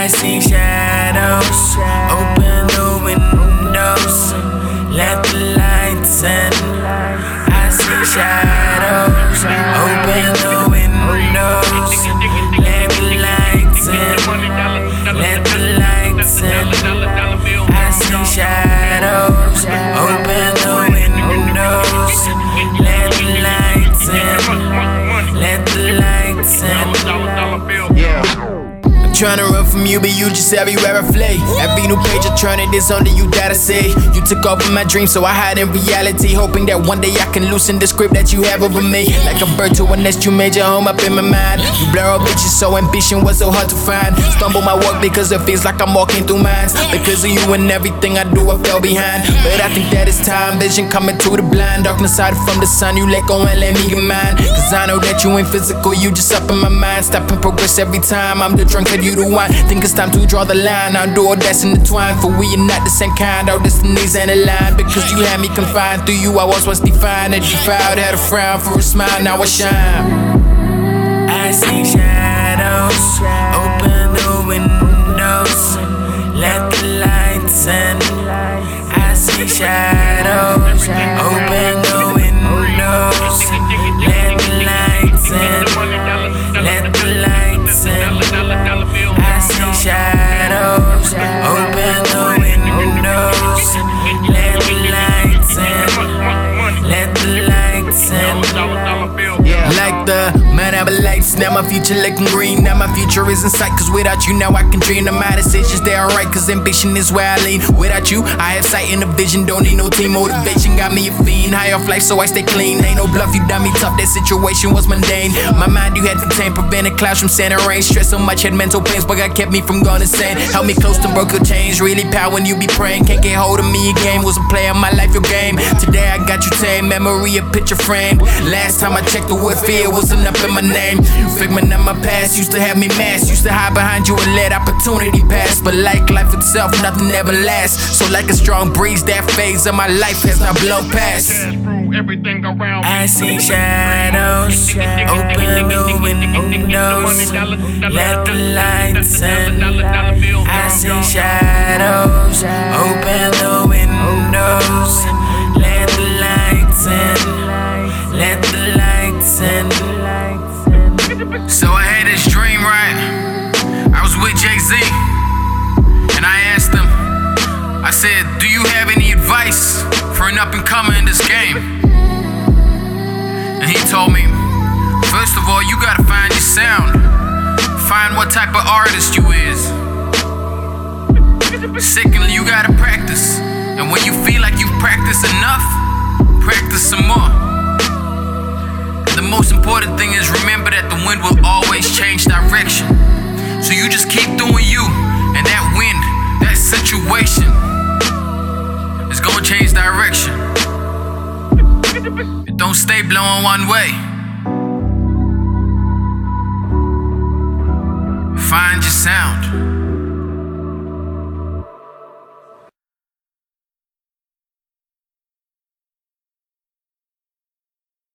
I see shadows. Open the windows. Let the lights in. I see shadows. Open the windows. Let the lights in. Let the lights in. I see shadows. Open the windows. Let the lights in. Let the lights in. Tryna run from you, but you just everywhere I flee. Every new page I turn it is only you that I see. You took over my dreams, so I hide in reality. Hoping that one day I can loosen the script that you have over me. Like a bird to a nest, you made your home up in my mind. You blur out bitches, so ambition was so hard to find. Stumble my walk because it feels like I'm walking through mines. Because of you and everything I do, I fell behind. But I think that it's time, vision coming to the blind. Darkness side from the sun, you let go and let me get mine. Cause I know that you ain't physical, you just up in my mind. Stopping progress every time. I'm the drunkard, you the wine. Think it's time to draw the line. I'll do that's intertwined. For we are not the same kind. Our destinies ain't aligned. Because you had me confined. Through you, I was once defined. And defiled, had a frown for a smile. Now I shine. I see shadows. Open lights, now my future looking green. Now my future is in sight, cause without you, now I can dream. of my decisions, they are right, cause ambition is where I lean. Without you, I have sight and a vision, don't need no team motivation. Got me a fiend, high off life, so I stay clean. Ain't no bluff, you me tough, that situation was mundane. My mind, you had contained, prevented clouds from sand and rain. Stress so much, had mental pains, but God kept me from going insane. Help me close to broke your chains, really power when you be praying. Can't get hold of me again, was a player, my life, your game. Today I got you tame, memory, a picture frame. Last time I checked the word fear wasn't up in my name. Figment of my past used to have me masked. Used to hide behind you and let opportunity pass. But like life itself, nothing ever lasts. So like a strong breeze, that phase of my life has now blown past. Everything around I see shadows. Open the windows. Let the lights in. I see shadows. Open up and comer in this game? And he told me, First of all, you gotta find your sound, find what type of artist you is. Secondly, you gotta practice, and when you feel like you've practiced enough, practice some more. The most important thing is remember that the wind will always change direction. So you just keep stay blowing one way. Find your sound.